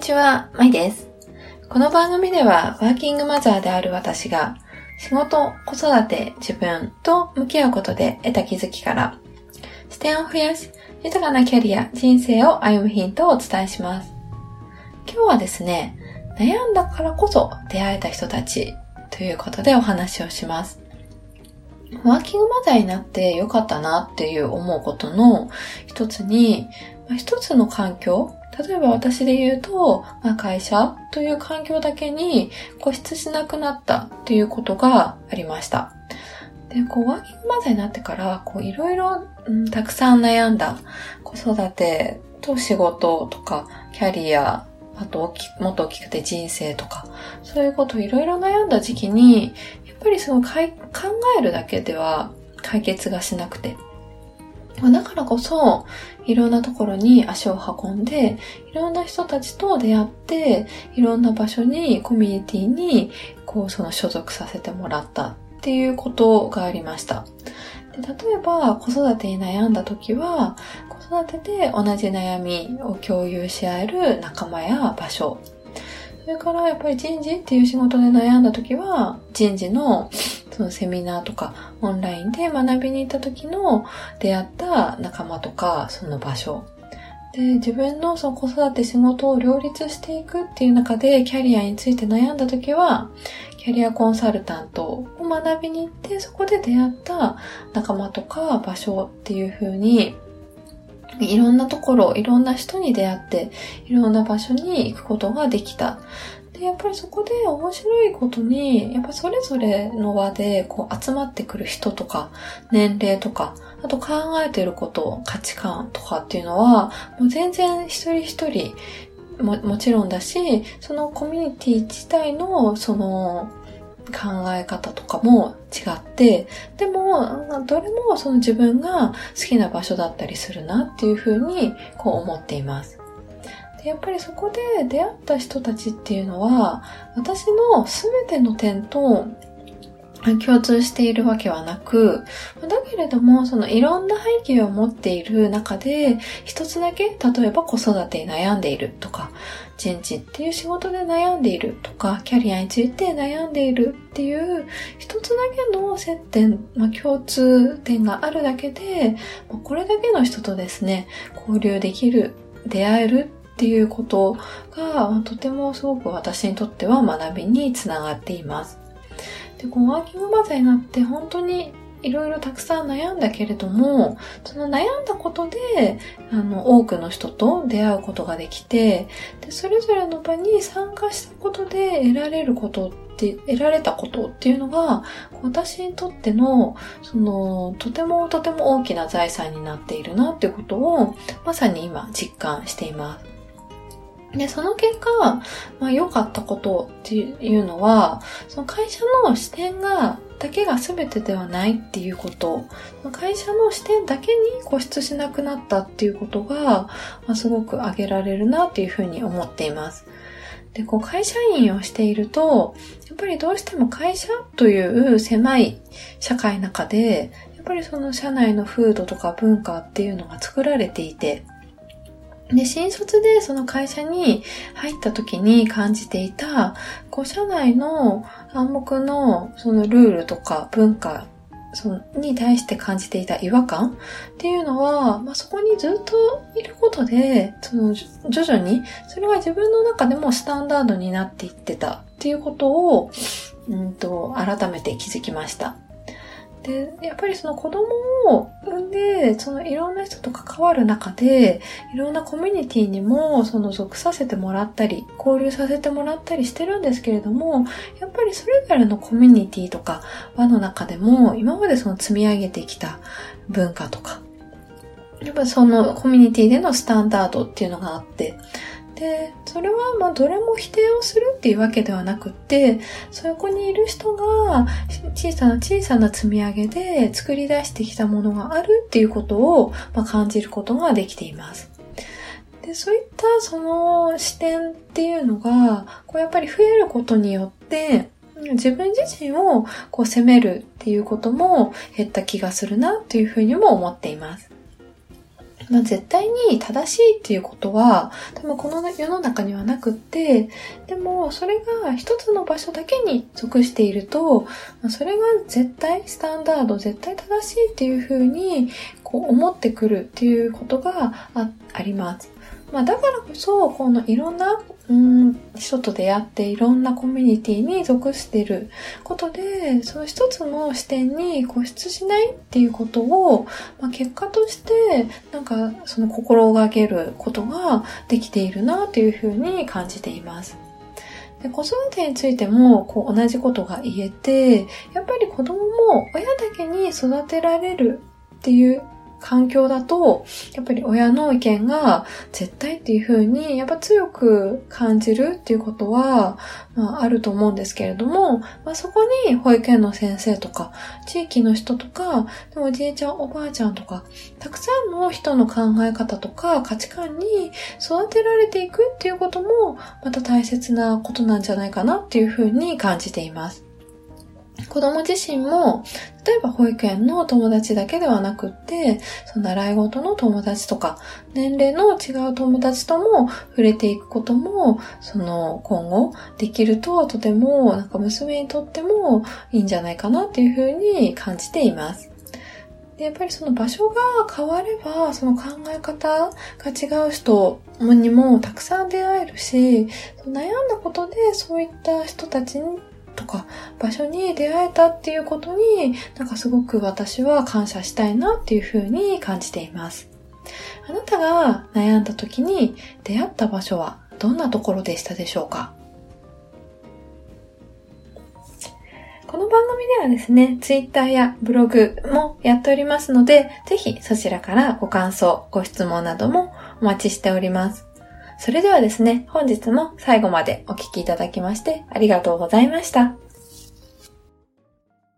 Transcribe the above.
にちは、まいです。この番組では、ワーキングマザーである私が、仕事、子育て、自分と向き合うことで得た気づきから、視点を増やし、豊かなキャリア、人生を歩むヒントをお伝えします。今日はですね、悩んだからこそ出会えた人たちということでお話をします。ワーキングマザーになってよかったなっていう思うことの一つに、一つの環境、例えば私で言うと、まあ、会社という環境だけに固執しなくなったっていうことがありました。で、こう、ワーキングマザーになってから、こう、いろいろ、たくさん悩んだ子育てと仕事とか、キャリア、あと大きもっと大きくて人生とか、そういうことをいろいろ悩んだ時期に、やっぱりその考えるだけでは解決がしなくて。まだからこそ、いろんなところに足を運んで、いろんな人たちと出会って、いろんな場所に、コミュニティに、こう、その所属させてもらったっていうことがありました。で例えば、子育てに悩んだ時は、子育てで同じ悩みを共有し合える仲間や場所。それからやっぱり人事っていう仕事で悩んだ時は、人事のそのセミナーとかオンラインで学びに行った時の出会った仲間とかその場所。で、自分のその子育て仕事を両立していくっていう中でキャリアについて悩んだ時は、キャリアコンサルタントを学びに行って、そこで出会った仲間とか場所っていう風に、いろんなところ、いろんな人に出会って、いろんな場所に行くことができた。で、やっぱりそこで面白いことに、やっぱそれぞれの輪でこう集まってくる人とか、年齢とか、あと考えてること、価値観とかっていうのは、もう全然一人一人も、もちろんだし、そのコミュニティ自体の、その、考え方とかも違って、でも、どれもその自分が好きな場所だったりするなっていうふうに、こう思っています。でやっぱりそこで出会った人たちっていうのは、私の全ての点と共通しているわけはなく、だけれども、そのいろんな背景を持っている中で、一つだけ、例えば子育てに悩んでいるとか、人事っていう仕事で悩んでいるとか、キャリアについて悩んでいるっていう、一つだけの接点、まあ、共通点があるだけで、これだけの人とですね、交流できる、出会えるっていうことが、とてもすごく私にとっては学びにつながっています。で、このワーキングマザーになって本当にいろいろたくさん悩んだけれども、その悩んだことで、あの、多くの人と出会うことができて、で、それぞれの場に参加したことで得られることって、得られたことっていうのが、私にとっての、その、とてもとても大きな財産になっているなっていうことを、まさに今実感しています。で、その結果、まあ良かったことっていうのは、その会社の視点が、だけが全てではないっていうこと、会社の視点だけに固執しなくなったっていうことが、まあ、すごく挙げられるなっていうふうに思っています。で、こう会社員をしていると、やっぱりどうしても会社という狭い社会の中で、やっぱりその社内の風土とか文化っていうのが作られていて、で、新卒でその会社に入った時に感じていた、こう、社内の暗黙のそのルールとか文化そのに対して感じていた違和感っていうのは、まあ、そこにずっといることで、その徐々にそれが自分の中でもスタンダードになっていってたっていうことを、うんと、改めて気づきました。で、やっぱりその子供を産んで、そのいろんな人と関わる中で、いろんなコミュニティにもその属させてもらったり、交流させてもらったりしてるんですけれども、やっぱりそれぞれのコミュニティとか輪の中でも、今までその積み上げてきた文化とか、やっぱそのコミュニティでのスタンダードっていうのがあって、で、それはまあどれも否定をするっていうわけではなくって、そこにいる人が小さな小さな積み上げで作り出してきたものがあるっていうことを、まあ、感じることができています。で、そういったその視点っていうのが、こうやっぱり増えることによって、自分自身をこう責めるっていうことも減った気がするなっていうふうにも思っています。まあ、絶対に正しいっていうことは、多分この世の中にはなくって、でもそれが一つの場所だけに属していると、まあ、それが絶対スタンダード、絶対正しいっていうふうにこう思ってくるっていうことがああります。まあ、だからこそ、このいろんな、うん、人と出会っていろんなコミュニティに属していることで、その一つの視点に固執しないっていうことを、まあ、結果として、なんかその心がけることができているなというふうに感じています。で子育てについてもこう同じことが言えて、やっぱり子供も親だけに育てられるっていう環境だと、やっぱり親の意見が絶対っていう風に、やっぱ強く感じるっていうことは、まあ、あると思うんですけれども、まあ、そこに保育園の先生とか、地域の人とか、でもおじいちゃんおばあちゃんとか、たくさんの人の考え方とか価値観に育てられていくっていうことも、また大切なことなんじゃないかなっていう風に感じています。子供自身も、例えば保育園の友達だけではなくって、その習い事の友達とか、年齢の違う友達とも触れていくことも、その今後できるととても、なんか娘にとってもいいんじゃないかなっていうふうに感じています。でやっぱりその場所が変われば、その考え方が違う人にもたくさん出会えるし、悩んだことでそういった人たちにとか場所に出会えたっていうことになんかすごく私は感謝したいなっていうふうに感じています。あなたが悩んだ時に出会った場所はどんなところでしたでしょうか？この番組ではですね、ツイッターやブログもやっておりますので、ぜひそちらからご感想、ご質問などもお待ちしております。それではですね、本日も最後までお聴きいただきましてありがとうございました。